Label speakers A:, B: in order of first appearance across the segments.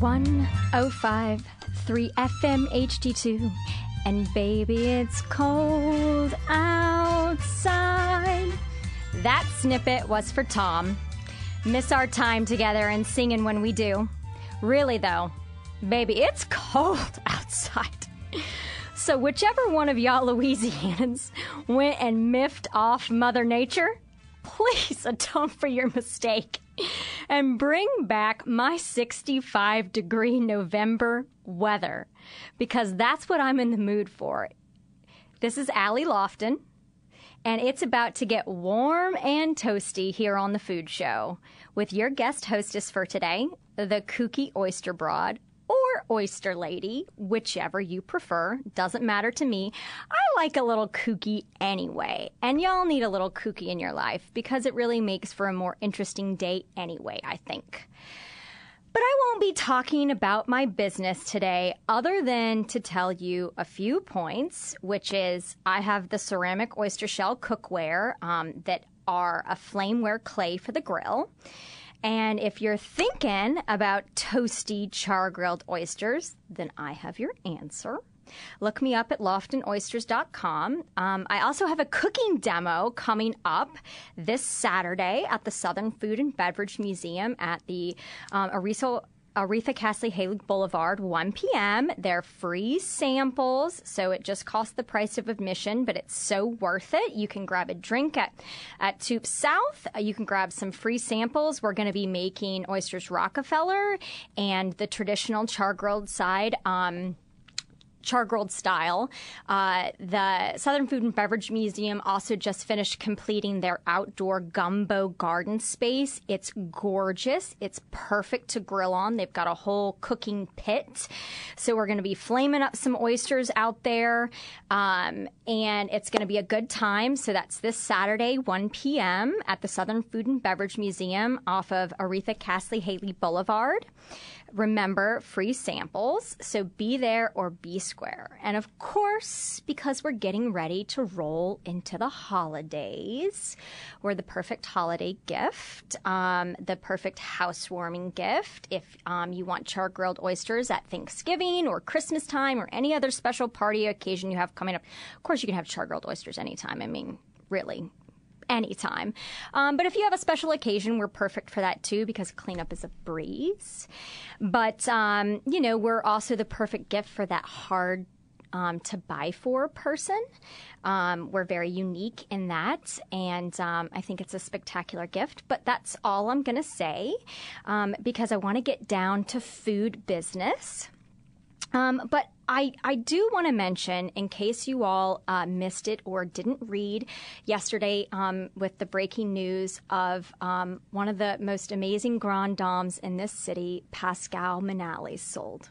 A: One oh five three FM HD2. And baby, it's cold outside. That snippet was for Tom. Miss our time together and singing when we do. Really, though, baby, it's cold outside. So, whichever one of y'all Louisianans went and miffed off Mother Nature, please atone for your mistake and bring back my 65 degree November weather because that's what I'm in the mood for. This is Allie Lofton, and it's about to get warm and toasty here on the Food Show with your guest hostess for today, the kooky oyster broad. Oyster lady, whichever you prefer. Doesn't matter to me. I like a little kooky anyway. And y'all need a little kooky in your life because it really makes for a more interesting day anyway, I think. But I won't be talking about my business today, other than to tell you a few points, which is I have the ceramic oyster shell cookware um, that are a flameware clay for the grill. And if you're thinking about toasty char grilled oysters, then I have your answer. Look me up at loftonoysters.com. Um, I also have a cooking demo coming up this Saturday at the Southern Food and Beverage Museum at the um, Oretha Oretha Castle Haley Boulevard, 1 p.m. They're free samples, so it just costs the price of admission, but it's so worth it. You can grab a drink at, at Toups South. Uh, You can grab some free samples. We're going to be making oysters Rockefeller and the traditional char grilled side. Um, char grilled style. Uh, the Southern Food and Beverage Museum also just finished completing their outdoor gumbo garden space. It's gorgeous. It's perfect to grill on. They've got a whole cooking pit. So we're going to be flaming up some oysters out there. Um, and it's going to be a good time. So that's this Saturday, 1 p.m. at the Southern Food and Beverage Museum off of Oretha Castle Haley Boulevard. Remember, free samples, so be there or be square. And of course, because we're getting ready to roll into the holidays, we're the perfect holiday gift, um, the perfect housewarming gift. If um, you want char grilled oysters at Thanksgiving or Christmas time or any other special party occasion you have coming up, of course, you can have char grilled oysters anytime. I mean, really, anytime. Um, but if you have a special occasion, we're perfect for that too because cleanup is a breeze. But, um, you know, we're also the perfect gift for that hard um, to buy for person. Um, we're very unique in that, and um, I think it's a spectacular gift. But that's all I'm going to say um, because I want to get down to food business. Um, but I, I do want to mention, in case you all uh, missed it or didn't read yesterday um, with the breaking news of um, one of the most amazing grand dames in this city, Pascal Manale, sold.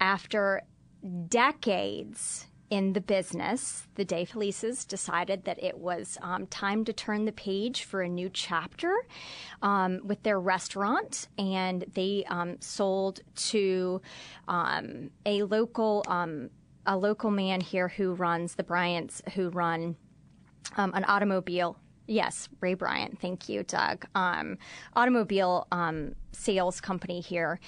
A: After decades in the business, the DeFelices decided that it was um, time to turn the page for a new chapter um, with their restaurant, and they um, sold to um, a local um, a local man here who runs the Brandts, who run um, an automobile. Yes, Ray Brandt. Thank you, Doug. Um, automobile um, sales company here,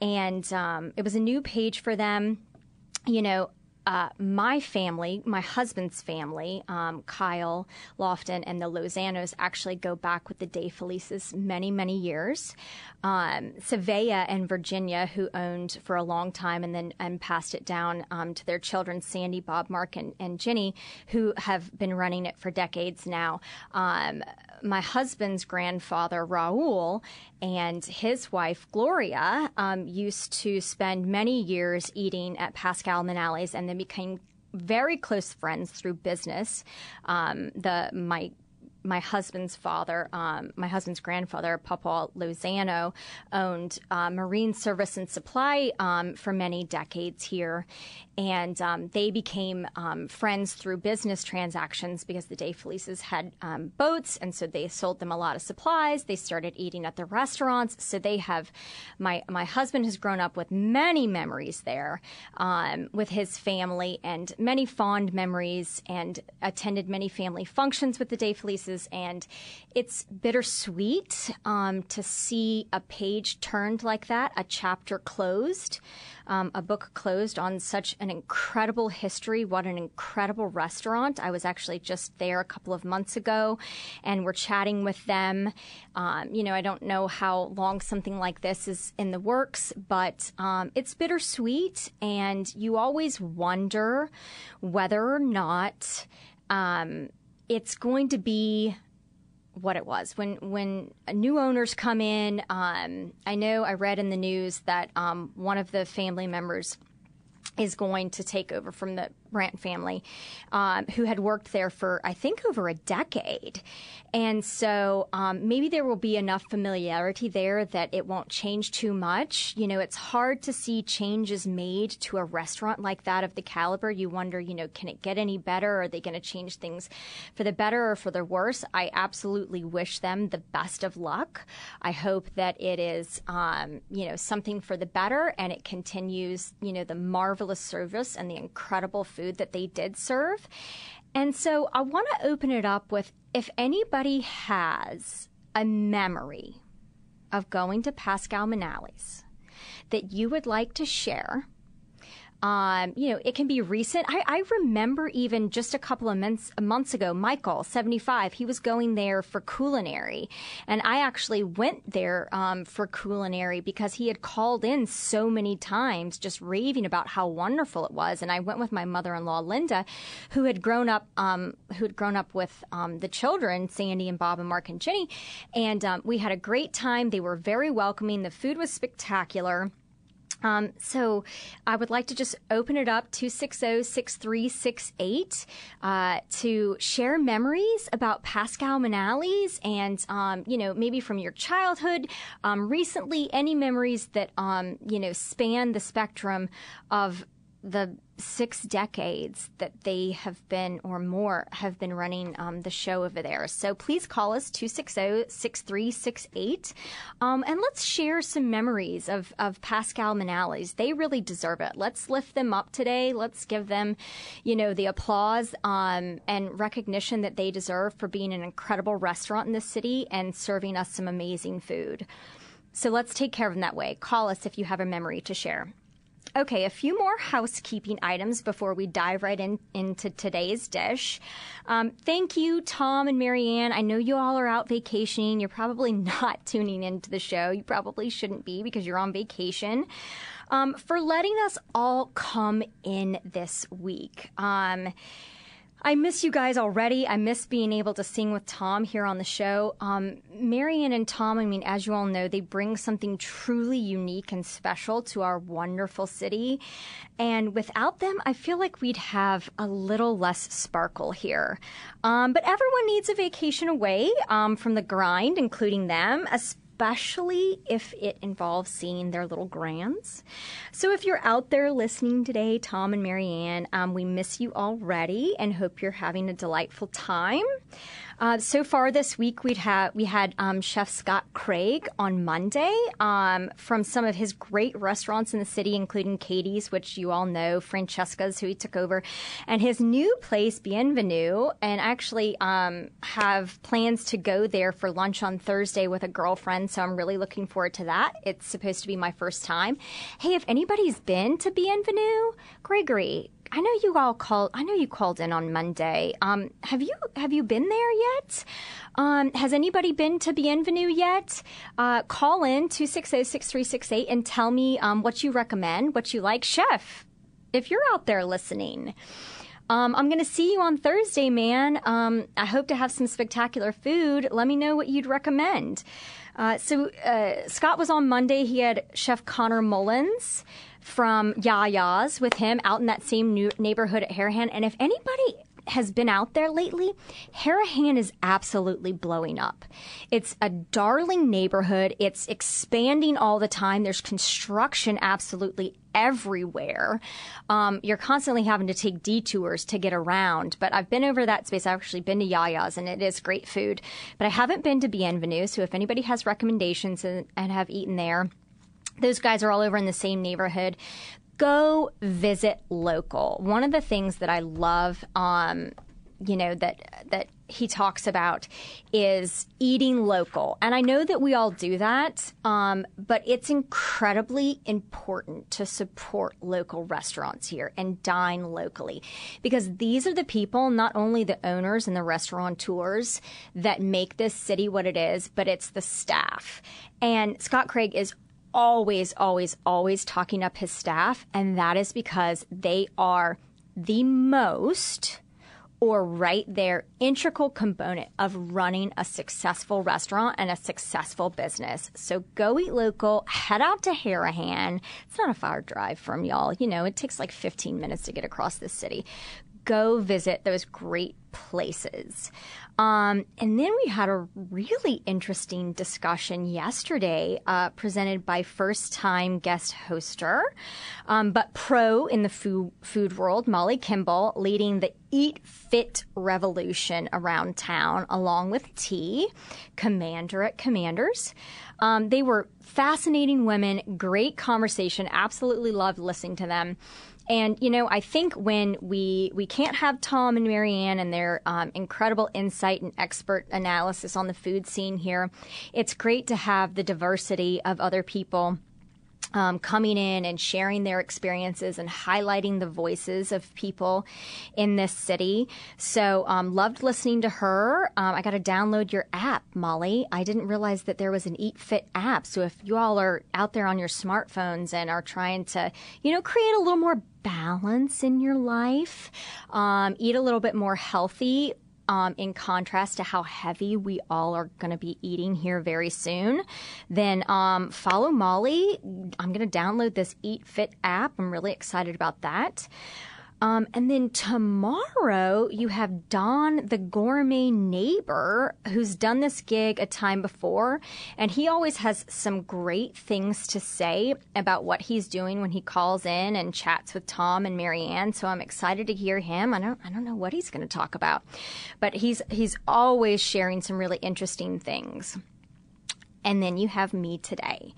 A: and um, it was a new page for them. You know, uh, my family, my husband's family, um, Kyle Lofton and the Lozanos actually go back with the DeFelices many, many years. Um, Savea and Virginia, who owned for a long time and then and passed it down um, to their children, Sandy, Bob, Mark, and, and Ginny, who have been running it for decades now. Um, my husband's grandfather, Raul, and his wife, Gloria, um, used to spend many years eating at Pascal Manale's and then became very close friends through business. Um, the my my husband's father, um, my husband's grandfather, Papa Lozano, owned uh, Marine Service and Supply um, for many decades here. And um, they became um, friends through business transactions because the DeFelices had um, boats. And so they sold them a lot of supplies. They started eating at the restaurants. So they have, my, my husband has grown up with many memories there um, with his family and many fond memories and attended many family functions with the DeFelices and it's bittersweet um, to see a page turned like that, a chapter closed, um, a book closed on such an incredible history. What an incredible restaurant! I was actually just there a couple of months ago, and we're chatting with them. Um, you know, I don't know how long something like this is in the works, but um, it's bittersweet, and you always wonder whether or not um, it's going to be what it was when when new owners come in. Um, I know I read in the news that um, one of the family members is going to take over from the Brandt family, um, who had worked there for, I think, over a decade. And so um, maybe there will be enough familiarity there that it won't change too much. You know, it's hard to see changes made to a restaurant like that of the caliber. You wonder, you know, can it get any better? Are they going to change things for the better or for the worse? I absolutely wish them the best of luck. I hope that it is, um, you know, something for the better and it continues, you know, the marvelous service and the incredible food that they did serve. And so I want to open it up with if anybody has a memory of going to Pascal Manale's that you would like to share um, you know, it can be recent. I, I remember even just a couple of months, months ago, Michael, 75, he was going there for culinary. And I actually went there um, for culinary because he had called in so many times just raving about how wonderful it was. And I went with my mother in law, Linda, who had grown up, um, who had grown up with um, the children, Sandy and Bob and Mark and Jenny. And um, we had a great time. They were very welcoming. The food was spectacular. Um, so I would like to just open it up 260-6368 uh, to share memories about Pascal Manale's and, um, you know, maybe from your childhood, um, recently, any memories that, um, you know, span the spectrum of the six decades that they have been or more have been running um, the show over there. So please call us 260-6368 um, and let's share some memories of, of Pascal Manale's. They really deserve it. Let's lift them up today. Let's give them, you know, the applause um, and recognition that they deserve for being an incredible restaurant in the city and serving us some amazing food. So let's take care of them that way. Call us if you have a memory to share. Okay, a few more housekeeping items before we dive right in, into today's dish. Um, thank you, Tom and Marianne. I know you all are out vacationing. You're probably not tuning into the show. You probably shouldn't be because you're on vacation. Um, for letting us all come in this week. Um, I miss you guys already. I miss being able to sing with Tom here on the show. Um, Marianne and Tom, I mean, as you all know, they bring something truly unique and special to our wonderful city. And without them, I feel like we'd have a little less sparkle here. Um, but everyone needs a vacation away um, from the grind, including them, especially especially if it involves seeing their little grands. So if you're out there listening today, Tom and Marianne, um, we miss you already and hope you're having a delightful time. Uh, so far this week, we'd had we had um, Chef Scott Craig on Monday um, from some of his great restaurants in the city, including Katie's, which you all know, Francesca's, who he took over, and his new place, Bienvenue. And actually um, have plans to go there for lunch on Thursday with a girlfriend. So I'm really looking forward to that. It's supposed to be my first time. Hey, if anybody's been to Bienvenue, Gregory, I know you all called. I know you called in on Monday. Um, have you have you been there yet? Um, has anybody been to Bienvenue yet? Uh, call in 260-6368 and tell me um, what you recommend, what you like, chef. If you're out there listening. Um, I'm going to see you on Thursday, man. Um, I hope to have some spectacular food. Let me know what you'd recommend. Uh, so uh, Scott was on Monday. He had Chef Connor Mullins from Yaya's with him out in that same new neighborhood at Harahan. And if anybody has been out there lately, Harahan is absolutely blowing up. It's a darling neighborhood. It's expanding all the time. There's construction absolutely everywhere. Um, you're constantly having to take detours to get around. But I've been over that space. I've actually been to Yaya's and it is great food. But I haven't been to Bienvenue. So if anybody has recommendations and, and have eaten there, those guys are all over in the same neighborhood go visit local. One of the things that I love, um, you know, that that he talks about is eating local. And I know that we all do that, um, but it's incredibly important to support local restaurants here and dine locally because these are the people, not only the owners and the restaurateurs, that make this city what it is, but it's the staff. And Scott Craig is always, always, always talking up his staff, and that is because they are the most or right there integral component of running a successful restaurant and a successful business. So go eat local, head out to Harahan. It's not a far drive from y'all. You know, it takes like 15 minutes to get across the city. Go visit those great places. Um, and then we had a really interesting discussion yesterday, uh, presented by first time guest hoster, um, but pro in the food, food world, Molly Kimball, leading the Eat Fit revolution around town, along with Ti, commander at Commanders. Um, they were fascinating women, great conversation, absolutely loved listening to them. And you know, I think when we we can't have Tom and Marianne and their um, incredible insight and expert analysis on the food scene here, it's great to have the diversity of other people um, coming in and sharing their experiences and highlighting the voices of people in this city. So, um, loved listening to her. Um, I got to download your app, Molly. I didn't realize that there was an Eat Fit app. So, if you all are out there on your smartphones and are trying to, you know, create a little more balance in your life, um, eat a little bit more healthy, um, in contrast to how heavy we all are going to be eating here very soon, then um, follow Molly. I'm going to download this Eat Fit app. I'm really excited about that. Um, and then tomorrow you have Don, the gourmet neighbor, who's done this gig a time before, and he always has some great things to say about what he's doing when he calls in and chats with Tom and Marianne. So I'm excited to hear him. I don't, I don't know what he's going to talk about, but he's he's always sharing some really interesting things. And then you have me today.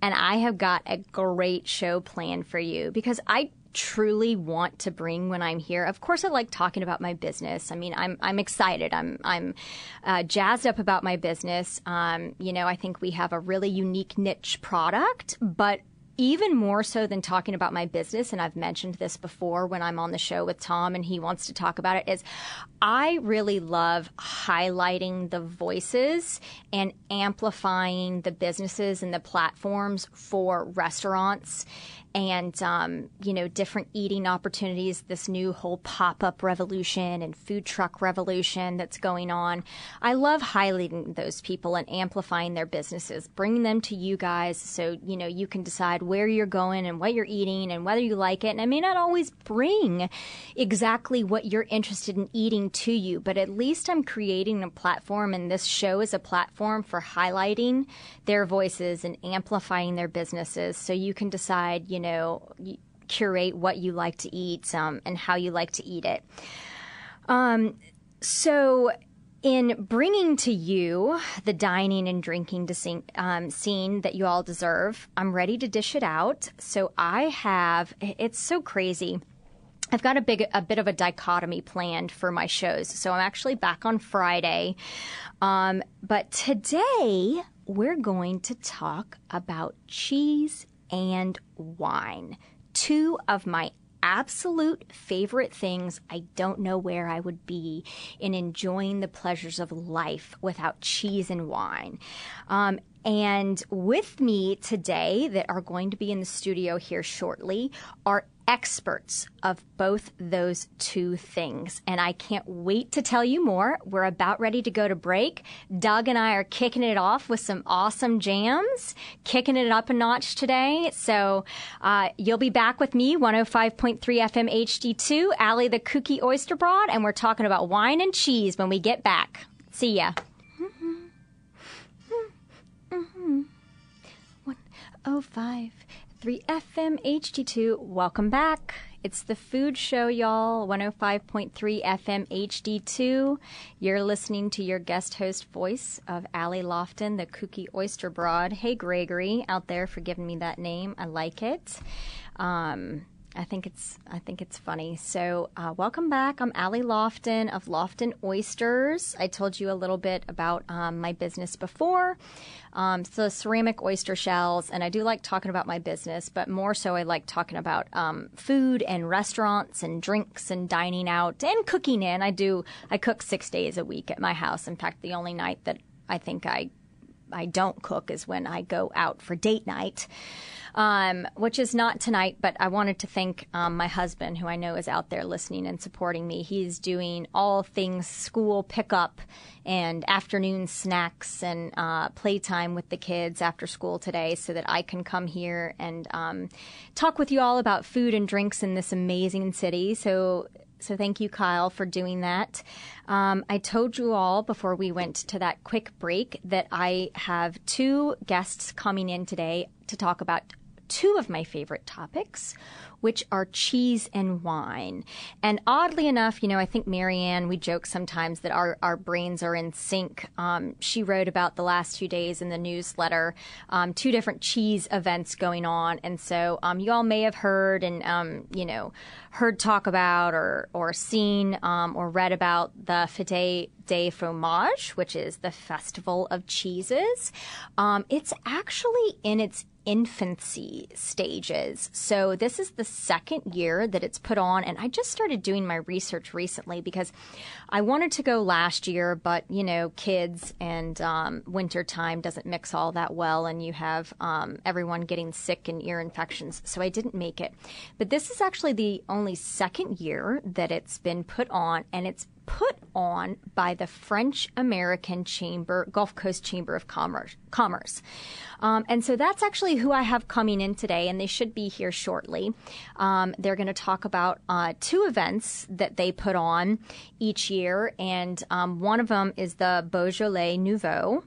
A: And I have got a great show planned for you because I truly want to bring when I'm here. Of course, I like talking about my business. I mean, I'm I'm excited. I'm I'm uh, jazzed up about my business. Um, you know, I think we have a really unique niche product, but even more so than talking about my business, and I've mentioned this before when I'm on the show with Tom and he wants to talk about it, is I really love highlighting the voices and amplifying the businesses and the platforms for restaurants and um, you know different eating opportunities. This new whole pop up revolution and food truck revolution that's going on. I love highlighting those people and amplifying their businesses, bringing them to you guys so you know you can decide where you're going and what you're eating and whether you like it. And I may not always bring exactly what you're interested in eating to you, but at least I'm creating a platform, and this show is a platform for highlighting their voices and amplifying their businesses so you can decide, you know, curate what you like to eat um, and how you like to eat it. Um, so, in bringing to you the dining and drinking sing, um, scene that you all deserve, I'm ready to dish it out. So, I have, it's so crazy. I've got a big, a bit of a dichotomy planned for my shows. So I'm actually back on Friday. Um, but today we're going to talk about cheese and wine. Two of my absolute favorite things. I don't know where I would be in enjoying the pleasures of life without cheese and wine. Um, and with me today, that are going to be in the studio here shortly, are experts of both those two things. And I can't wait to tell you more. We're about ready to go to break. Doug and I are kicking it off with some awesome jams, kicking it up a notch today. So uh, you'll be back with me, 105.3 FM HD2, Allie the Kooky Oyster Broad, and we're talking about wine and cheese when we get back. See ya. One oh five three FM HD2. Welcome back. It's the food show, y'all. 105.3 FM HD2. You're listening to your guest host voice of Allie Lofton, the Kooky Oyster Broad. Hey, Gregory, out there for giving me that name. I like it. Um, I think it's I think it's funny. So, uh, welcome back. I'm Allie Lofton of Lofton Oysters. I told you a little bit about um, my business before. Um, so, ceramic oyster shells, and I do like talking about my business, but more so, I like talking about um, food and restaurants and drinks and dining out and cooking in. I do. I cook six days a week at my house. In fact, the only night that I think I I don't cook is when I go out for date night um, which is not tonight, but I wanted to thank um, my husband, who I know is out there listening and supporting me. He's doing all things school pickup and afternoon snacks and uh, playtime with the kids after school today so that I can come here and um, talk with you all about food and drinks in this amazing city. So so thank you, Kyle, for doing that. Um, I told you all before we went to that quick break that I have two guests coming in today to talk about two of my favorite topics, which are cheese and wine. And oddly enough, you know, I think Marianne, we joke sometimes that our, our brains are in sync. Um, she wrote about the last few days in the newsletter, um, two different cheese events going on. And so um, you all may have heard and, um, you know, heard talk about or, or seen um, or read about the Fête des Fromages, which is the Festival of Cheeses. Um, it's actually in its infancy stages. So this is the second year that it's put on, and I just started doing my research recently because I wanted to go last year, but you know, kids and um, winter time doesn't mix all that well, and you have um, everyone getting sick and ear infections, so I didn't make it. But this is actually the only second year that it's been put on, and it's put on by the French American Chamber, Gulf Coast Chamber of Commerce. Commerce. Um, and so that's actually who I have coming in today, and they should be here shortly. Um, they're going to talk about uh, two events that they put on each year, and um, one of them is the Beaujolais Nouveau,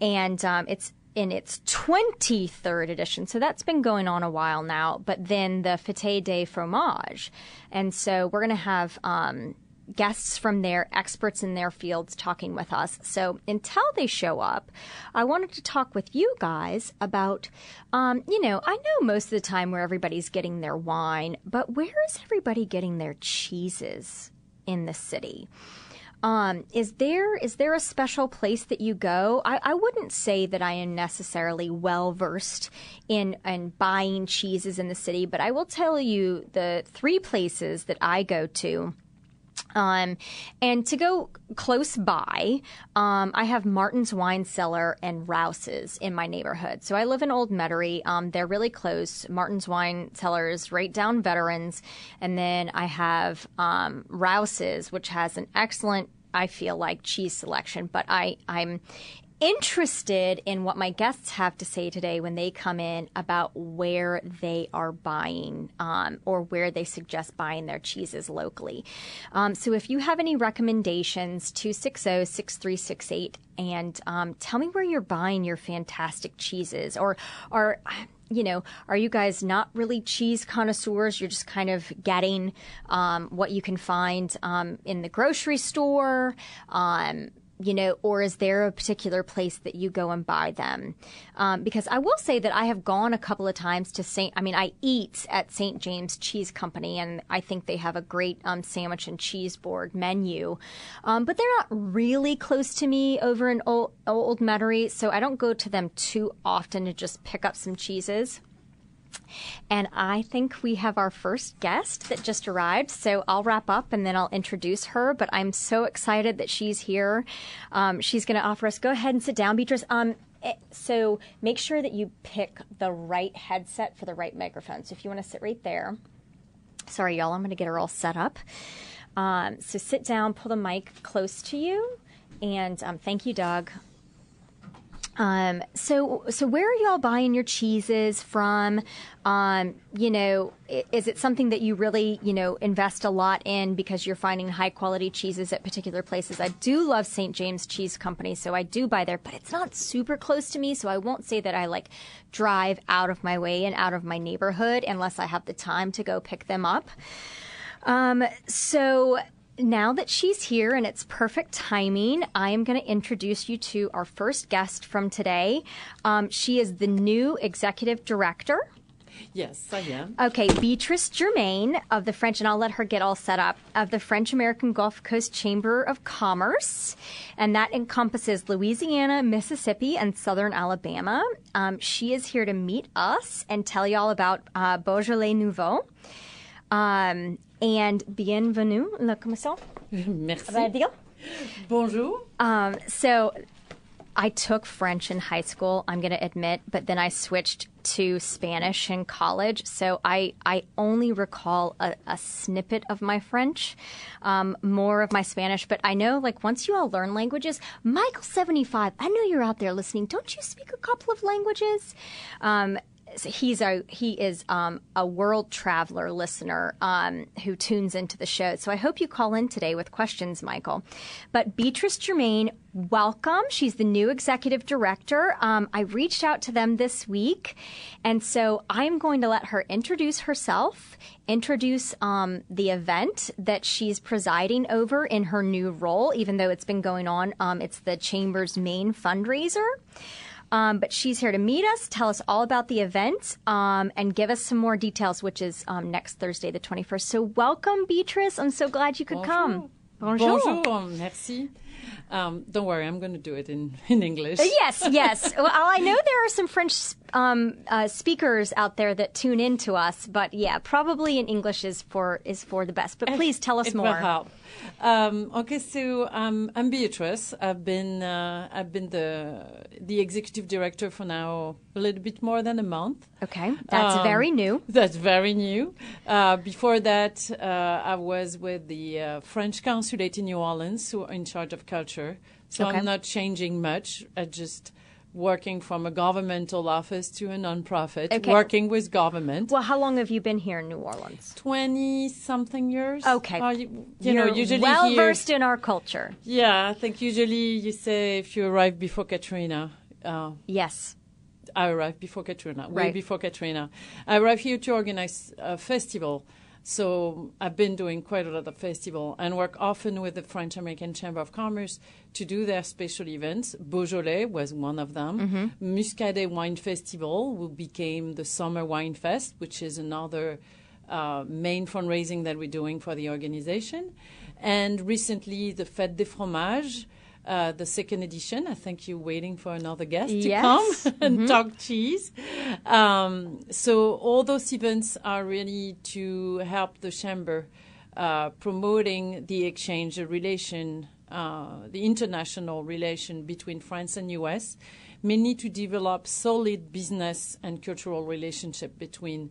A: and um, it's in its 23rd edition. So that's been going on a while now. But then the Fête des Fromages. And so we're going to have um, guests from their experts in their fields talking with us. So until they show up, I wanted to talk with you guys about, um, you know, I know most of the time where everybody's getting their wine, but where is everybody getting their cheeses in the city? Um, is there is there a special place that you go? I, I wouldn't say that I am necessarily well versed in in buying cheeses in the city, but I will tell you the three places that I go to um, and to go close by, um, I have Martin's Wine Cellar and Rouse's in my neighborhood. So I live in Old Metairie. Um, they're really close. Martin's Wine Cellar is right down Veterans. And then I have um, Rouse's, which has an excellent I feel like cheese selection, but I, I'm interested in what my guests have to say today when they come in about where they are buying um, or where they suggest buying their cheeses locally. Um, so if you have any recommendations, 260 6368, and um, tell me where you're buying your fantastic cheeses or, or, you know, are you guys not really cheese connoisseurs? You're just kind of getting um, what you can find um, in the grocery store. Um, you know, or is there a particular place that you go and buy them? Um, because I will say that I have gone a couple of times to St. I mean, I eat at St. James Cheese Company, and I think they have a great um, sandwich and cheese board menu. Um, but they're not really close to me over in Old, Old Metairie, so I don't go to them too often to just pick up some cheeses. And I think we have our first guest that just arrived. So I'll wrap up and then I'll introduce her. But I'm so excited that she's here. Um, she's going to offer us. Go ahead and sit down, Beatrice. Um, eh, so make sure that you pick the right headset for the right microphone. So if you want to sit right there. Sorry, y'all. I'm going to get her all set up. Um, so sit down, pull the mic close to you, and um, thank you, Doug. Um, so, so where are y'all buying your cheeses from? Um, you know, is it something that you really, you know, invest a lot in because you're finding high quality cheeses at particular places? I do love St. James Cheese Company, so I do buy there, but it's not super close to me, so I won't say that I like drive out of my way and out of my neighborhood unless I have the time to go pick them up. Um, so now that she's here and it's perfect timing, I am going to introduce you to our first guest from today. Um, she is the new executive director.
B: Yes, I am.
A: Okay, Beatrice Germain of the French, and I'll let her get all set up, of the French American Gulf Coast Chamber of Commerce. And that encompasses Louisiana, Mississippi, and southern Alabama. Um, she is here to meet us and tell you all about uh, Beaujolais Nouveau. Um, and bienvenue, la commission.
B: Merci. Bonjour.
A: Um, so I took French in high school, I'm going to admit, but then I switched to Spanish in college. So I, I only recall a, a snippet of my French, um, more of my Spanish. But I know, like, once you all learn languages, Michael75, I know you're out there listening. Don't you speak a couple of languages? Um, so he's a he is um, a world traveler listener um, who tunes into the show. So I hope you call in today with questions, Michael. But Beatrice Germain, welcome. She's the new executive director. Um, I reached out to them this week, and so I'm going to let her introduce herself, introduce um, the event that she's presiding over in her new role, even though it's been going on. Um, it's the chamber's main fundraiser. Um, but she's here to meet us, tell us all about the event, um, and give us some more details, which is um, next Thursday, the 21st. So, welcome, Beatrice. I'm so glad you could come. Bonjour.
B: Bonjour. Merci. Um, don't worry, I'm going to do it in, in English.
A: Yes, yes. well, I know there are some French um, uh, speakers out there that tune in to us, but yeah, probably in English is for is for the best. But please tell us
B: it
A: more.
B: will help. Um, okay, so um, I'm Beatrice. I've been uh, I've been the the executive director for now a little bit more than a month.
A: Okay, that's
B: Um,
A: very new.
B: That's very new. Uh, before that, uh, I was with the uh, French consulate in New Orleans, who are in charge of culture. So
A: Okay.
B: I'm not changing much. I just working from a governmental office to a nonprofit,
A: Okay.
B: working with government.
A: Well, how long have you been here in New Orleans?
B: Twenty something years.
A: Okay.
B: Uh, you, you
A: You're
B: know, usually
A: well
B: here.
A: versed in our culture.
B: Yeah, I think usually you say if you arrive before Katrina. Uh,
A: Yes.
B: I arrived before Katrina, way
A: Right.
B: before Katrina. I arrived here to organize a festival. So I've been doing quite a lot of festival and work often with the French American Chamber of Commerce to do their special events. Beaujolais was one of them. Muscadet Wine Festival, who became the Summer Wine Fest, which is another uh, main fundraising that we're doing for the organization. And recently, the Fête des Fromages, uh, the second edition. I think you're waiting for another guest to come and talk cheese. Um, so all those events are really to help the chamber uh, promoting the exchange, the relation, uh, the international relation between France and U.S. Mainly to develop solid business and cultural relationship between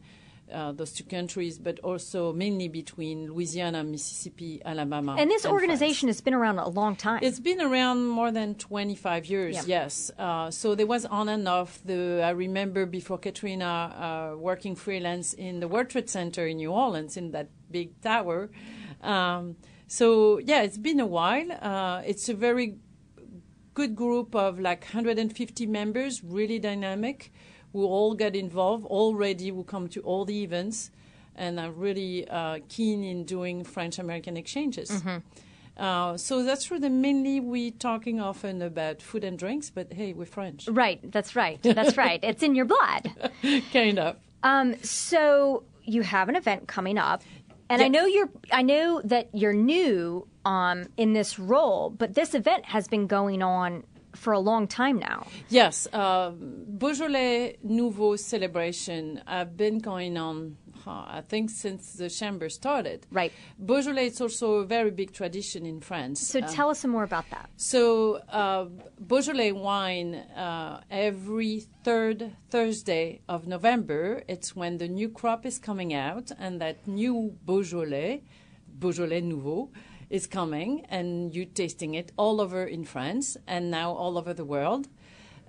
B: uh, those two countries, but also mainly between Louisiana, Mississippi, Alabama.
A: And this
B: France.
A: organization has been around a long time.
B: It's been around more than 25 years,
A: Yeah.
B: yes. Uh, so there was on and off. The I remember before Katrina uh, working freelance in the World Trade Center in New Orleans in that big tower. Um, so yeah, it's been a while. Uh, it's a very good group of like 150 members, really dynamic, who all get involved already, who come to all the events, and are really uh, keen in doing French American exchanges. Uh, so that's. That mainly we talking often about food and drinks, but hey, we're French,
A: right. That's right. That's right. It's in your blood.
B: kind of.
A: Um, so you have an event coming up, and I know you're. I know that you're new um, in this role, but this event has been going on for a long time now.
B: Yes, um, Beaujolais Nouveau celebration have been going on I think since the chamber started.
A: Right.
B: Beaujolais is also a very big tradition in France.
A: So tell us some more about that.
B: So uh, Beaujolais wine uh, every third Thursday of November. It's when the new crop is coming out, and that new Beaujolais, Beaujolais Nouveau, is coming, and you're tasting it all over in France and now all over the world.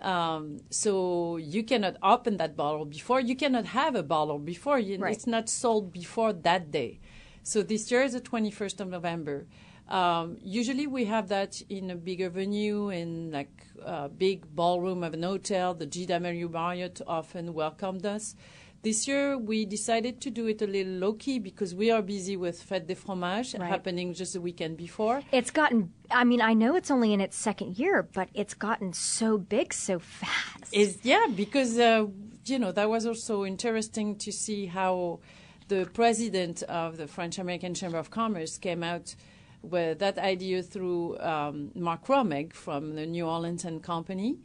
B: Um, so you cannot open that bottle before. You cannot have a bottle before. You,
A: Right.
B: It's not sold before that day. So this year is the 21st of November. Um, usually we have that in a bigger venue, in like a big ballroom of an hotel. The GW Marriott often welcomed us. This year we decided to do it a little low key because we are busy with Fête des Fromages
A: Right.
B: happening just the weekend before.
A: It's gotten, I mean, I know it's only in its second year, but it's gotten so big so fast.
B: Is yeah, because uh, you know that was also interesting to see how the president of the French American Chamber of Commerce came out with that idea through um, Mark Romig from the New Orleans and Company.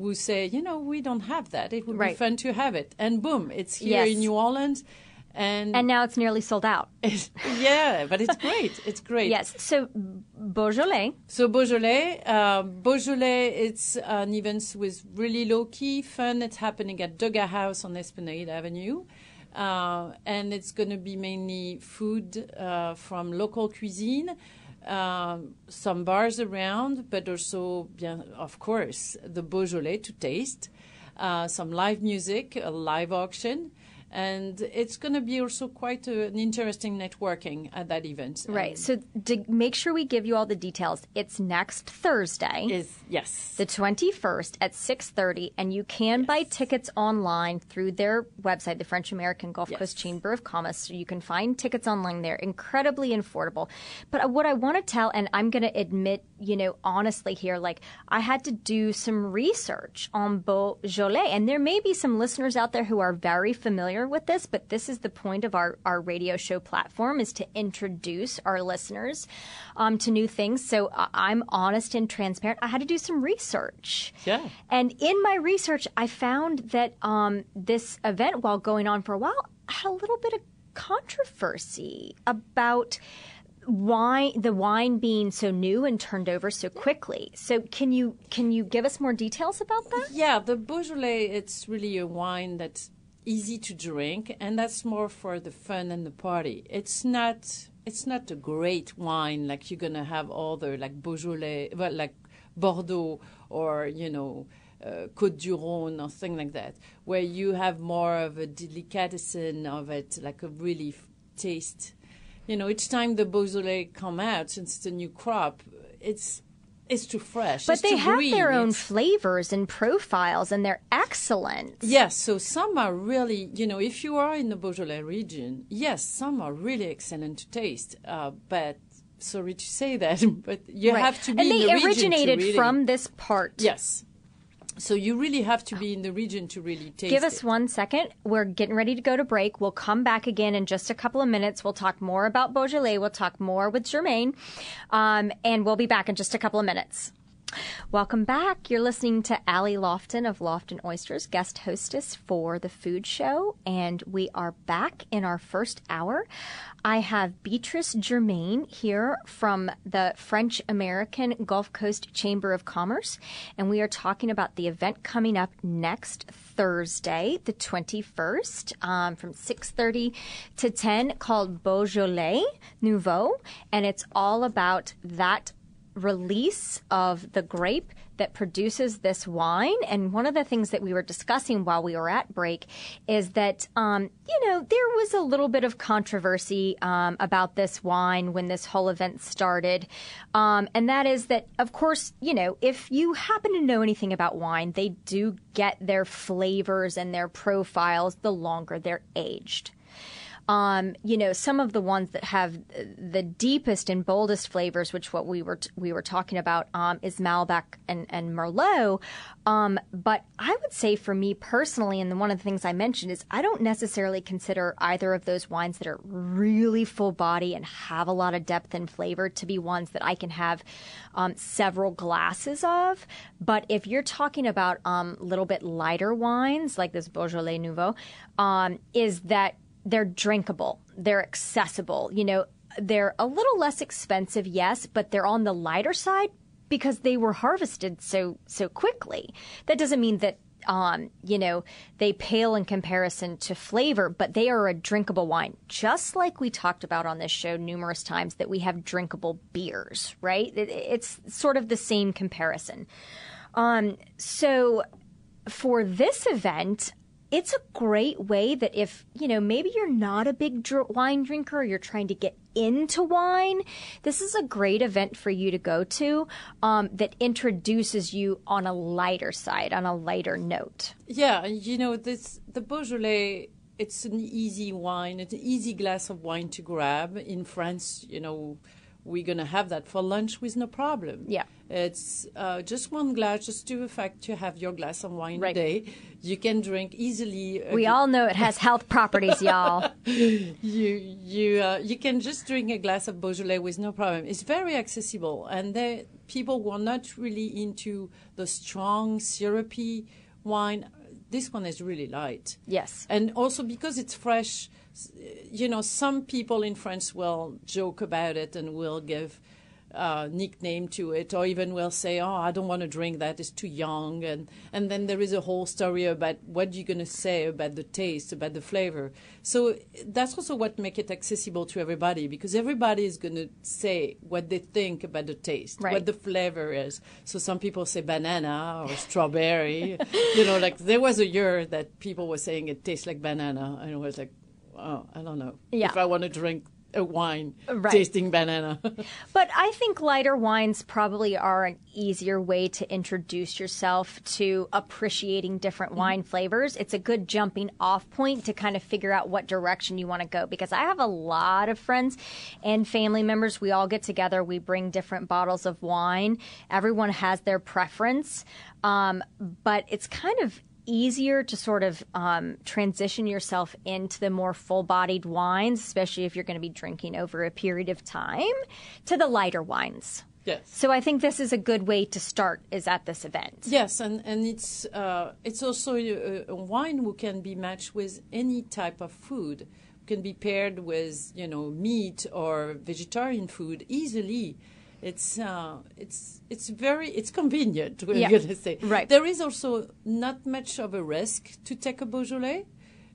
B: Who say, you know, we don't have that. It would be fun to have it, and boom, it's here
A: Yes.
B: in New Orleans, and,
A: and now it's nearly sold out.
B: yeah, but it's great. It's great.
A: Yes. So Beaujolais,
B: So Beaujolais, uh, Beaujolais, it's an event with really low key fun. It's happening at Degas House on Esplanade Avenue. Uh, and it's going to be mainly food uh, from local cuisine, um, some bars around, but also, of course, the Beaujolais to taste, uh, some live music, a live auction. And it's going to be also quite a, an interesting networking at that event.
A: right? So to make sure we give you all the details, it's next Thursday.
B: Is yes.
A: the 21st at 6.30 and you can buy tickets online through their website the french american gulf
B: Yes.
A: coast chamber of commerce so you can find tickets online there incredibly affordable but uh, what i want to tell and i'm going to admit you know honestly here like i had to do some research on beaujolais and there may be some listeners out there who are very familiar with this but this is the point of our, our radio show platform is to introduce our listeners um, to new things. So I- i'm honest and transparent. I had to do some research.
B: Yeah.
A: and in my research, I found that um, this event, while going on for a while, had a little bit of controversy about wine, the wine being so new and turned over so quickly. So, can you can you give us more details about that?
B: Yeah, the Beaujolais, it's really a wine that's easy to drink, and that's more for the fun and the party. It's not. It's not a great wine like you're gonna have all the like Beaujolais, well, like Bordeaux or you know uh, Côte du Rhône or thing like that, where you have more of a delicatessen of it, like a really f- taste. You know, each time the Beaujolais come out, since it's a new crop, it's it's too fresh.
A: But
B: it's
A: they have
B: green,
A: their own
B: it's-
A: flavors and profiles, and they're excellent.
B: Yes, so some are really, you know, if you are in the Beaujolais region, yes, some are really excellent to taste. Uh, but sorry to say that, but you
A: Right.
B: have to be
A: and
B: in
A: they
B: the
A: originated
B: really-
A: from this part.
B: Yes. So you really have to be in the region to really taste
A: Give us
B: it.
A: one second. We're getting ready to go to break. We'll come back again in just a couple of minutes. We'll talk more about Beaujolais. We'll talk more with Germain. Um, and we'll be back in just a couple of minutes. Welcome back. You're listening to Allie Lofton of Lofton Oysters, guest hostess for the food show, and we are back in our first hour. I have Beatrice Germain here from the French American Gulf Coast Chamber of Commerce, and we are talking about the event coming up next Thursday, the 21st, um, from 6:30 to 10, called Beaujolais Nouveau, and it's all about that release of the grape that produces this wine. And one of the things that we were discussing while we were at break is that, um, you know, there was a little bit of controversy um, about this wine when this whole event started. Um, and that is that, of course, you know, if you happen to know anything about wine, they do get their flavors and their profiles the longer they're aged um, you know, some of the ones that have the deepest and boldest flavors, which what we were we were talking about, um, is Malbec and, and Merlot. Um, but I would say for me personally, and one of the things I mentioned is I don't necessarily consider either of those wines that are really full body and have a lot of depth and flavor to be ones that I can have um, several glasses of. But if you're talking about um, a little bit lighter wines like this Beaujolais Nouveau, um, is that they're drinkable, they're accessible. You know, they're a little less expensive, yes, but they're on the lighter side because they were harvested so so quickly. That doesn't mean that um, you know, they pale in comparison to flavor, but they are a drinkable wine. Just like we talked about on this show numerous times that we have drinkable beers, right? It, it's sort of the same comparison. Um, so for this event, it's a great way that if, you know, maybe you're not a big dr- wine drinker, or you're trying to get into wine, this is a great event for you to go to um, that introduces you on a lighter side, on a lighter note.
B: Yeah, you know, this the Beaujolais. It's an easy wine. It's an easy glass of wine to grab in France. You know, we're gonna have that for lunch with no problem.
A: Yeah.
B: it's uh, just one glass, just to the fact you have your glass of wine
A: Right.
B: a day. You can drink easily. a
A: We all know it has health properties, y'all.
B: you you uh, you can just drink a glass of Beaujolais with no problem. It's very accessible, and there people who are not really into the strong syrupy wine. This one is really light.
A: Yes.
B: And also because it's fresh, you know, some people in France will joke about it and will give uh, nickname to it, or even will say, "Oh, I don't want to drink that; it's too young." And and then there is a whole story about what you're going to say about the taste, about the flavor. So that's also what make it accessible to everybody, because everybody is going to say what they think about the taste,
A: Right.
B: what the flavor is. So some people say banana or strawberry. you know, like there was a year that people were saying it tastes like banana, and it was like, oh, I don't know
A: Yeah.
B: if I want to drink a wine
A: Right.
B: tasting banana.
A: But I think lighter wines probably are an easier way to introduce yourself to appreciating different wine flavors. It's a good jumping off point to kind of figure out what direction you want to go because I have a lot of friends and family members. We all get together, we bring different bottles of wine. Everyone has their preference, um, but it's kind of easier to sort of um, transition yourself into the more full bodied wines, especially if you're going to be drinking over a period of time, to the lighter wines.
B: yes.
A: So I think this is a good way to start is at this event.
B: Yes, and, and it's uh, it's also a, a wine who can be matched with any type of food. Can be paired with you know meat or vegetarian food easily. It's uh, it's it's very it's convenient. We're
A: Yeah,
B: gonna say
A: right.
B: There is also not much of a risk to take a Beaujolais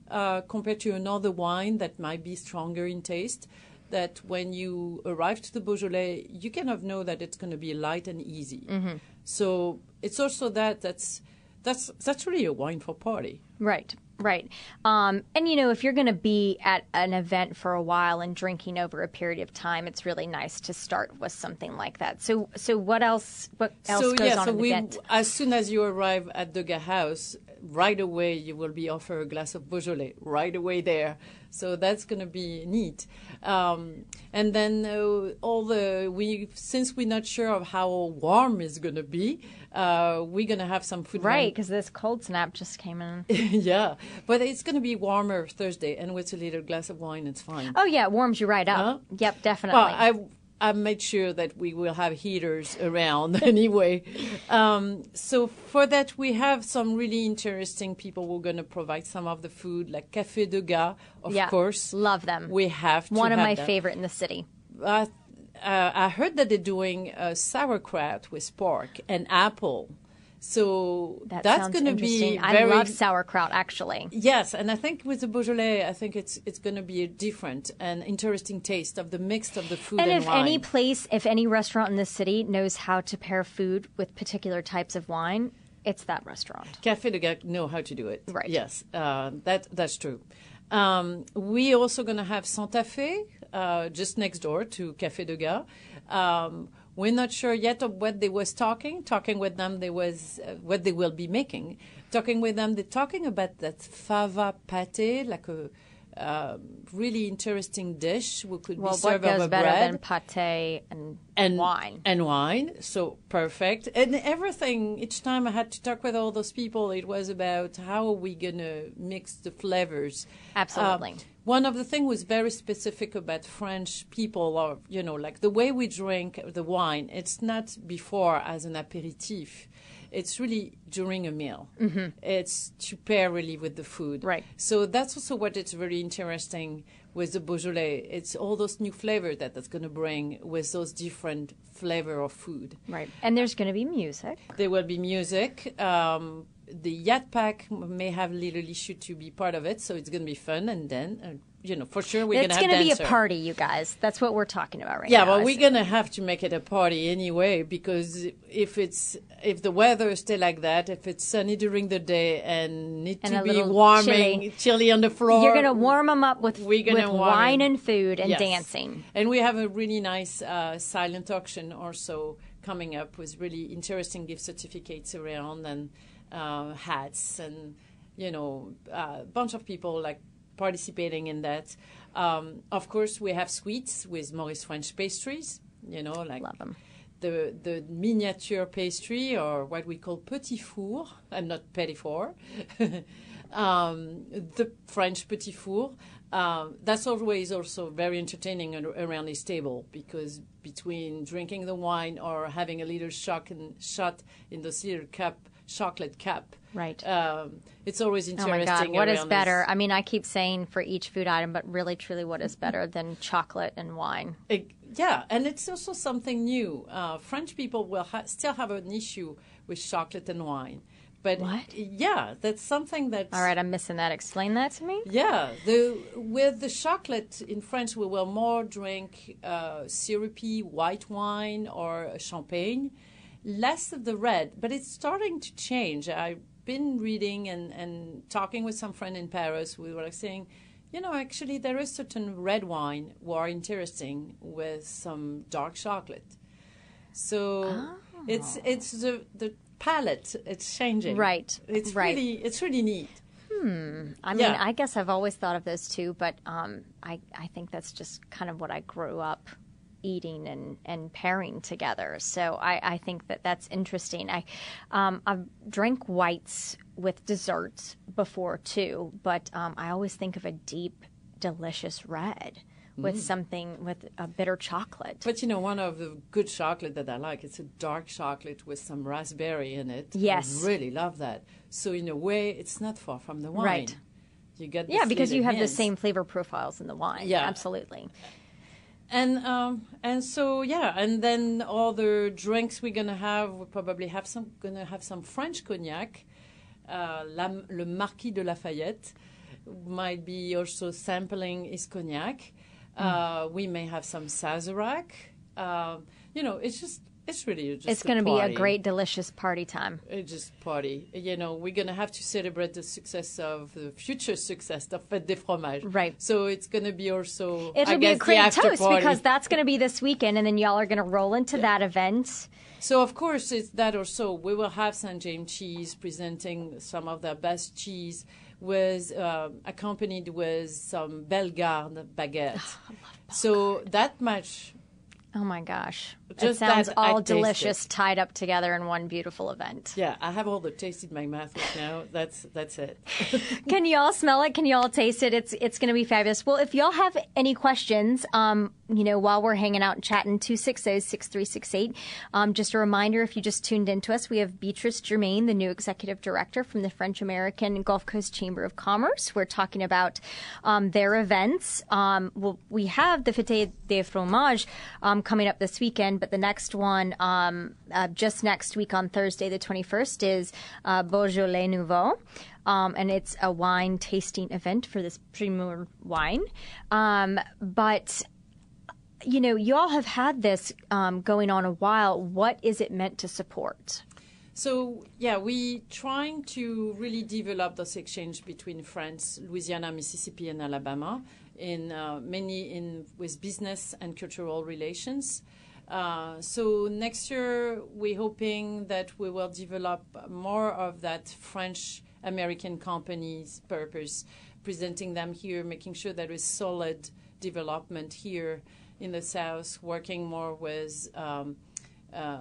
B: uh, compared to another wine that might be stronger in taste. That when you arrive to the Beaujolais, you kind of know that it's going to be light and easy.
A: Mm-hmm.
B: So it's also that that's that's that's really a wine for party.
A: Right, right. Um, and you know, if you're going to be at an event for a while and drinking over a period of time, it's really nice to start with something like that. So, so what else? What else
B: so
A: goes
B: yeah,
A: on
B: so we
A: event?
B: as soon as you arrive at the Degas House, right away you will be offered a glass of Beaujolais right away there. So that's going to be neat. Um, and then uh, all the we since we're not sure of how warm it's going to be, uh, we're going to have some food.
A: Right, because this cold snap just came in.
B: yeah, but it's going to be warmer Thursday, and with a little glass of wine, it's fine.
A: Oh yeah, it warms you right up.
B: Huh?
A: Yep, definitely.
B: Well, I I made sure that we will have heaters around anyway. Um, so for that, we have some really interesting people who are going to provide some of the food, like Café Degas, of
A: yeah,
B: course.
A: love them.
B: We have to
A: one of
B: have
A: my
B: that.
A: favorite in the city.
B: Uh, uh, I heard that they're doing uh, sauerkraut with pork and apple. So
A: That
B: that's going to be
A: interesting. I
B: very
A: love sauerkraut actually.
B: Yes, and I think with the Beaujolais, I think it's it's going to be a different and interesting taste of the mix of the food
A: And
B: and,
A: if
B: wine.
A: any place, if any restaurant in the city knows how to pair food with particular types of wine, it's that restaurant.
B: Café Degas know how to do it.
A: Right.
B: Yes, uh, that that's true. Um, we are also going to have Santa Fe uh, just next door to Café Degas. Um, we're not sure yet of what they was talking. Talking with them, they was uh, what they will be making. Talking with them, they're talking about that fava pate, like a uh, really interesting dish. We could
A: Well,
B: be
A: what goes
B: over
A: better
B: bread
A: than pate and,
B: and
A: wine?
B: and wine so perfect and everything each time i had to talk with all those people it was about how are we going to mix the flavors
A: Absolutely.
B: Um, one of the things was very specific about french people or you know like the way we drink the wine it's not before as an aperitif it's really during a meal. Mm-hmm. It's to pair really with the food.
A: Right.
B: So that's also what it's very interesting with the Beaujolais. It's all those new flavors that that's going to bring with those different flavor of food.
A: Right. And there's going to be music.
B: There will be music. Um, the Yacht Pack may have little issue to be part of it, so it's going to be fun. And then, uh, you know, for sure we're going to have It's
A: going to be a party, you guys. That's what we're talking about right
B: Yeah,
A: now.
B: Yeah,
A: well,
B: we're gonna have to make it a party anyway because if it's if the weather stay like that, if it's sunny during the day and need
A: And
B: to be warming,
A: chilly.
B: on the floor,
A: You're going to warm them up with,
B: We're gonna
A: with wine and food and
B: Yes.
A: dancing.
B: And we have a really nice uh, silent auction also coming up with really interesting gift certificates around and uh, hats and you know a bunch of people like participating in that. Um, of course, we have sweets with Maurice French pastries. You know, like
A: Love 'em.
B: the the miniature pastry or what we call petit four and not petit four. um, the French petit four. Um, that's always also very entertaining around this table because between drinking the wine or having a little shock and shot in the little cup, chocolate cup,
A: Right.
B: Um, it's always interesting.
A: Oh my God, what is better?
B: this.
A: I mean, I keep saying for each food item, but really, truly, what is better than chocolate and wine?
B: It- yeah, and it's also something new. Uh, French people will ha- still have an issue with chocolate and wine, but
A: What?
B: yeah, that's something that.
A: All right, I'm missing that. Explain that to me.
B: Yeah, the with the chocolate in French, we will more drink uh, syrupy white wine or champagne, less of the red. But it's starting to change. I've been reading and, and talking with some friend in Paris. We were saying, you know, actually there is certain red wine who are interesting with some dark chocolate. So it's it's the the palette. It's changing.
A: Right,
B: It's
A: right.
B: really it's really neat. Hmm.
A: I mean,
B: Yeah.
A: I guess I've always thought of those too, but um, I, I think that's just kind of what I grew up eating and, and pairing together. So I, I think that that's interesting. I um, I've drank whites with desserts before too, but um, I always think of a deep, delicious red with something with a bitter chocolate.
B: But you know, one of the good chocolate that I like, it's a dark chocolate with some raspberry in it.
A: Yes.
B: I really love that. So in a way, it's not far from the wine.
A: Right.
B: You get
A: yeah, because you have the same flavor profiles in the wine.
B: Yeah.
A: absolutely.
B: And um, and so yeah, and then all the drinks we're gonna have, we probably have some gonna have some French cognac, uh, La, le Marquis de Lafayette, might be also sampling his cognac. Uh, we may have some Sazerac. Um, you know, it's just it's really just
A: It's going to be a great, delicious party time.
B: It's just party. You know, we're gonna have to celebrate the success of the future success of Fête des Fromages.
A: Right.
B: So it's gonna be also.
A: It'll
B: I
A: be a great toast
B: party.
A: because that's going to be this weekend, and then y'all are going to roll into that event.
B: So of course it's that or so. We will have St. James cheese presenting some of their best cheese, with uh, accompanied with some Bellegarde baguette. so that much.
A: Oh my gosh. It sounds all
B: it.
A: delicious tied up together in one beautiful event.
B: Yeah, I have all the taste in my mouth right now. That's that's it.
A: Can you all smell it? Can you all taste it? It's it's going to be fabulous. Well, if y'all have any questions, um, you know, while we're hanging out and chatting, 260-6368. Um, just a reminder, if you just tuned into us, we have Beatrice Germain, the new executive director from the French American Gulf Coast Chamber of Commerce. We're talking about um, their events. Um, well, we have the Fête des Fromages um, coming up this weekend, but the next one, um, uh, just next week on Thursday, the 21st, is uh, Beaujolais Nouveau. Um, and it's a wine tasting event for this Primeur wine. Um, but you know, y'all have had this um, going on a while. What is it meant to support?
B: So yeah, we're trying to really develop this exchange between France, Louisiana, Mississippi, and Alabama in uh, many in with business and cultural relations. Uh, so next year, we're hoping that we will develop more of that French American companies purpose, presenting them here, making sure there is solid development here in the South, working more with. Um, uh,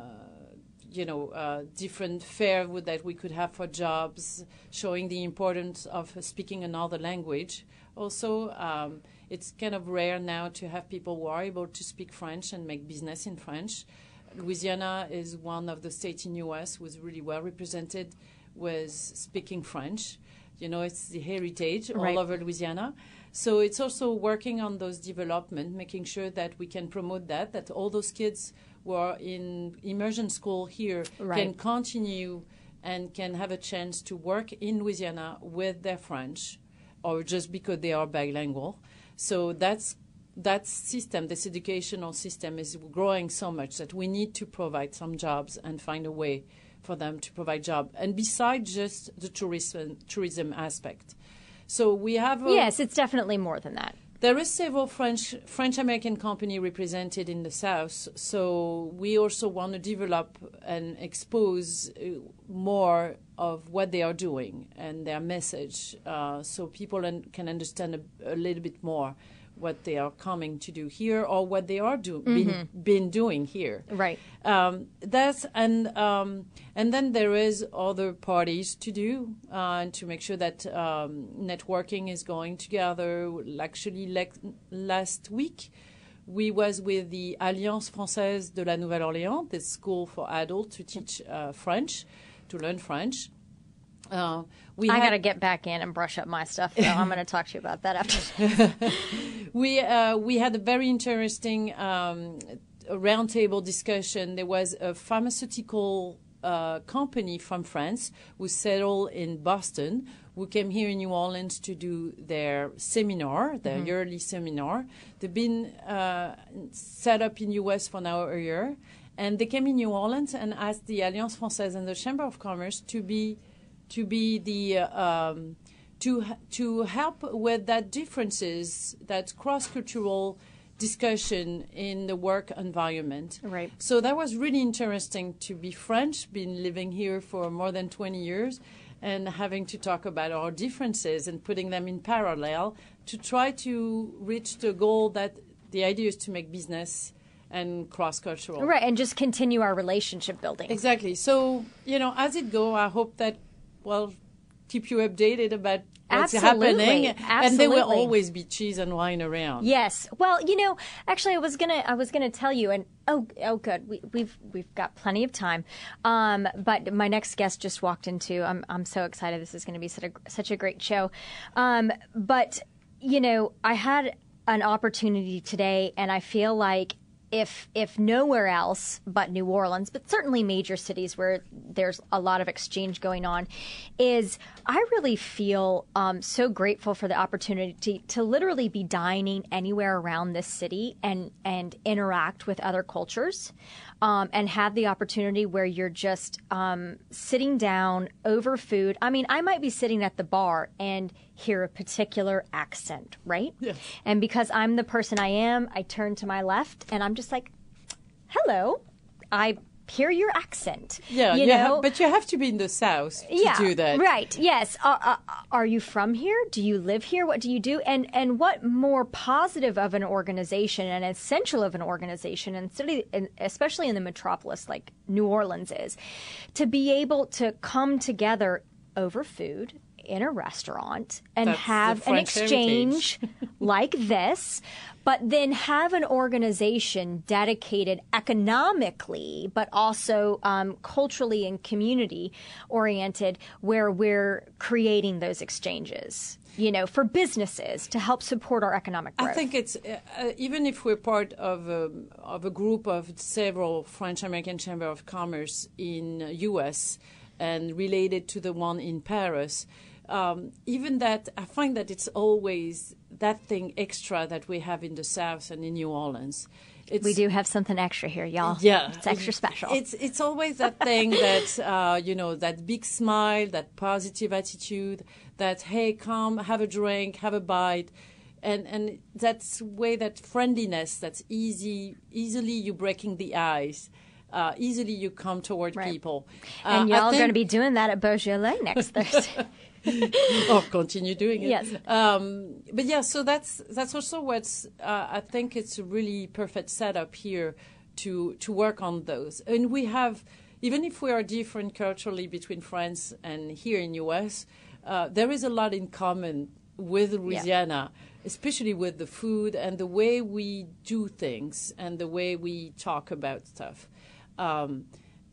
B: you know, uh, different fair that we could have for jobs, showing the importance of speaking another language. Also, um, it's kind of rare now to have people who are able to speak French and make business in French. Louisiana is one of the states in U.S. who is really well represented with speaking French. You know, it's the heritage
A: Right.
B: all over Louisiana. So it's also working on those development, making sure that we can promote that, that all those kids who are in immersion school here can continue and can have a chance to work in Louisiana with their French or just because they are bilingual. So that's that system, this educational system, is growing so much that we need to provide some jobs and find a way for them to provide job. And besides just the tourism tourism aspect, so we have a,
A: Yes, it's definitely more than that.
B: There is several French French American company represented in the South, so we also want to develop and expose uh, more of what they are doing and their message, uh, so people can understand a, a little bit more what they are coming to do here or what they are do- been, been doing here.
A: Right.
B: Um, that's and um, and then there is other parties to do uh, and to make sure that um, networking is going together. Actually, like last week, we was with the Alliance Française de la Nouvelle-Orléans, the school for adults to teach uh, French, to learn French. Uh, we
A: I
B: had-
A: got to get back in and brush up my stuff. Though. I'm going to talk to you about that after.
B: we uh, we had a very interesting um, roundtable discussion. There was a pharmaceutical uh, company from France who settled in Boston, who came here in New Orleans to do their seminar, their yearly seminar. They've been uh, set up in U.S. for now a year, and they came in New Orleans and asked the Alliance Française and the Chamber of Commerce to be to be the uh, um, to to help with that differences, that cross cultural discussion in the work environment.
A: Right.
B: So that was really interesting to be French, been living here for more than 20 years, and having to talk about our differences and putting them in parallel to try to reach the goal that the idea is to make business and cross cultural.
A: right, and just continue our relationship building.
B: Exactly. So, you know, as it go, I hope that, well, keep you updated about what's
A: Absolutely.
B: happening. And there will always be cheese and wine around.
A: Yes. Well, you know, actually, I was gonna, I was gonna tell you, and oh, oh, good. We, we've we've got plenty of time. Um, but my next guest just walked into. I'm I'm so excited. This is going to be such a such a great show. Um, but you know, I had an opportunity today, and I feel like if if nowhere else but New Orleans, but certainly major cities where there's a lot of exchange going on, is I really feel um, so grateful for the opportunity to, to literally be dining anywhere around this city and and interact with other cultures, um, and have the opportunity where you're just um, sitting down over food. I mean, I might be sitting at the bar and hear a particular accent, right?
B: Yes.
A: And because I'm the person I am, I turn to my left and I'm just like, hello, I hear your accent.
B: Yeah,
A: you know?
B: have, but you have to be in the South to
A: yeah,
B: do that.
A: Right. Yes. Uh, uh, are you from here? Do you live here? What do you do? And and what more positive of an organization and essential of an organization, and city, and especially in the metropolis like New Orleans is, to be able to come together over food in a restaurant and
B: That's
A: have an exchange like this, but then have an organization dedicated economically, but also um, culturally and community oriented, where we're creating those exchanges. You know, for businesses to help support our economic growth.
B: I think it's uh, uh, even if we're part of a, of a group of several French American Chamber of Commerce in uh, U.S. and related to the one in Paris, um, even that I find that it's always that thing extra that we have in the South and in New Orleans. It's,
A: we do have something extra here, y'all.
B: yeah,
A: it's extra special.
B: It's it's always that thing that uh, you know that big smile, that positive attitude, that hey, come have a drink, have a bite, and and that's way that friendliness. That's easy. Easily you breaking the ice. Uh, easily you come toward
A: Right.
B: people.
A: and
B: Uh,
A: y'all are going to be doing that at Beaujolais next Thursday.
B: or continue doing it.
A: Yes.
B: Um, but yeah, so that's that's also what's uh, I think it's a really perfect setup here to to work on those. And we have even if we are different culturally between France and here in US, uh, there is a lot in common with Louisiana, especially with the food and the way we do things and the way we talk about stuff. Um,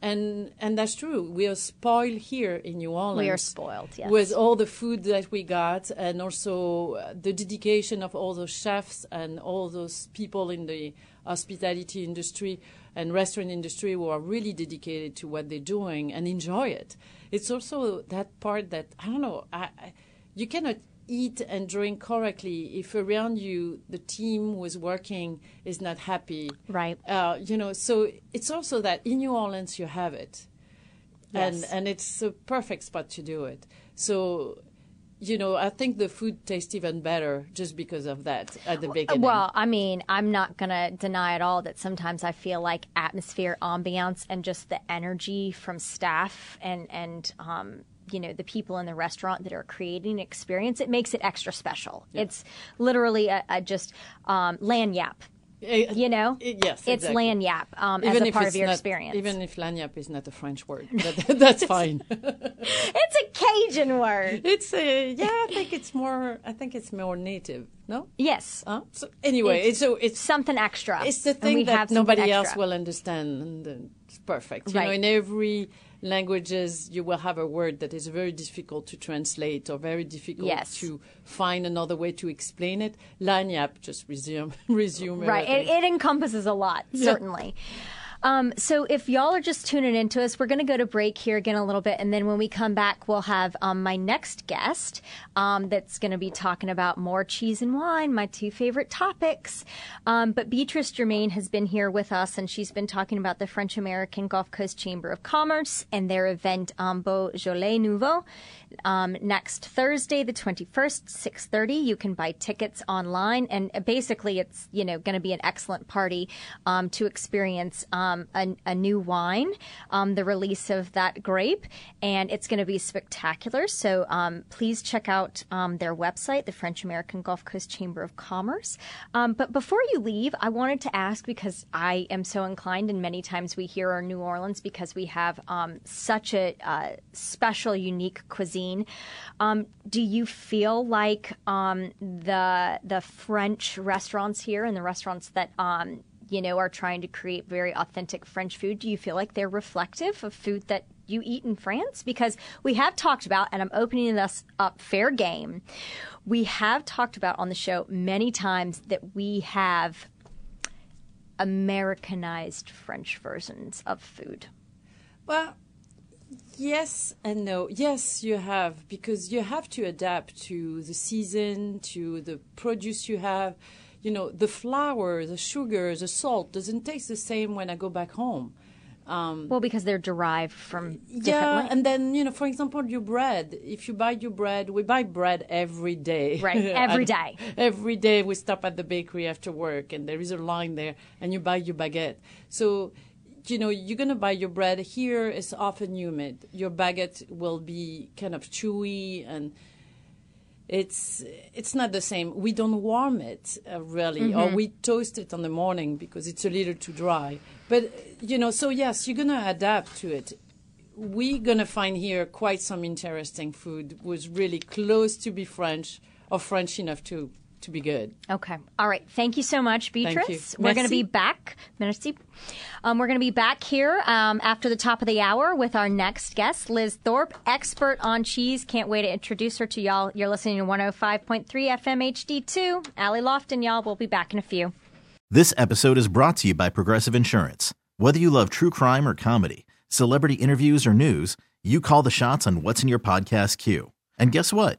B: and and that's true. We are spoiled here in New Orleans.
A: We are spoiled, yes.
B: With all the food that we got, and also uh, the dedication of all those chefs and all those people in the hospitality industry and restaurant industry who are really dedicated to what they're doing and enjoy it. It's also that part that I don't know. I, I, you cannot eat and drink correctly if around you the team was working is not happy.
A: Right.
B: Uh, you know, so it's also that in New Orleans you have it.
A: Yes.
B: And and it's a perfect spot to do it. So you know, I think the food tastes even better just because of that at the beginning.
A: Well, I mean, I'm not going to deny at all that sometimes I feel like atmosphere, ambiance, and just the energy from staff and and um, you know the people in the restaurant that are creating an experience. It makes it extra special. It's literally a, a just um, lagniappe.
B: Eh,
A: You know,
B: eh, yes,
A: it's
B: exactly.
A: lagniappe um, as a part of your
B: not-
A: experience.
B: Even if lagniappe is not a French word, but that's fine.
A: it's a Cajun word.
B: it's a yeah. I think it's more. I think it's more native. No.
A: Yes,
B: Huh? So anyway,
A: It's
B: so it's
A: something extra.
B: it's the thing that nobody else will understand, and it's perfect. You know, in every languages, you will have a word that is very difficult to translate or very difficult
A: Yes.
B: to find another way to explain it. Lagniappe, just resume, resume.
A: Right. It, it encompasses a lot, certainly. Um, so if y'all are just tuning into us, we're going to go to break here again a little bit, and then when we come back, we'll have um, my next guest um, that's going to be talking about more cheese and wine, my two favorite topics. Um, but Beatrice Germain has been here with us, and she's been talking about the French American Gulf Coast Chamber of Commerce and their event um, Beaujolais Nouveau um, next Thursday, the 21st, 6:30. You can buy tickets online, and basically, it's you know going to be an excellent party um, to experience um, a, a new wine, um, the release of that grape, and it's going to be spectacular. So um, please check out um, their website, the French American Gulf Coast Chamber of Commerce. Um, but before you leave, I wanted to ask because I am so inclined, and many times we hear our New Orleans because we have um, such a uh, special, unique cuisine. Um, do you feel like um, the the French restaurants here and the restaurants that um, you know are trying to create very authentic French food? Do you feel like they're reflective of food that you eat in France? Because we have talked about, and I'm opening this up fair game. We have talked about on the show many times that we have Americanized French versions of food.
B: Well, yes and no. Yes, you have, because you have to adapt to the season, to the produce you have. You know, the flour, the sugar, the salt doesn't taste the same when I go back home.
A: Um, well, because they're derived from different
B: Yeah, and then you know, for example, your bread. If you buy your bread, we buy bread every day.
A: Right, every day.
B: Every day we stop at the bakery after work, and there is a line there, and you buy your baguette. So, you know, you're gonna buy your bread here. It's often humid. Your baguette will be kind of chewy and. It's it's not the same. We don't warm it uh, really, or we toast it on the morning because it's a little too dry. But you know, so yes, you're gonna adapt to it we're going to find here quite some interesting food was really close to be French or French enough to to be good.
A: Okay. All right. Thank you so much, Beatrice.
B: you.
A: We're going to be back. Merci. Um, we're going to be back here um, after the top of the hour with our next guest, Liz Thorpe, expert on cheese. Can't wait to introduce her to y'all. You're listening to 105.3 FM HD2. Allie Lofton, y'all. We'll be back in a few.
C: This episode is brought to you by Progressive Insurance. Whether you love true crime or comedy, celebrity interviews or news, you call the shots on what's in your podcast queue. And guess what?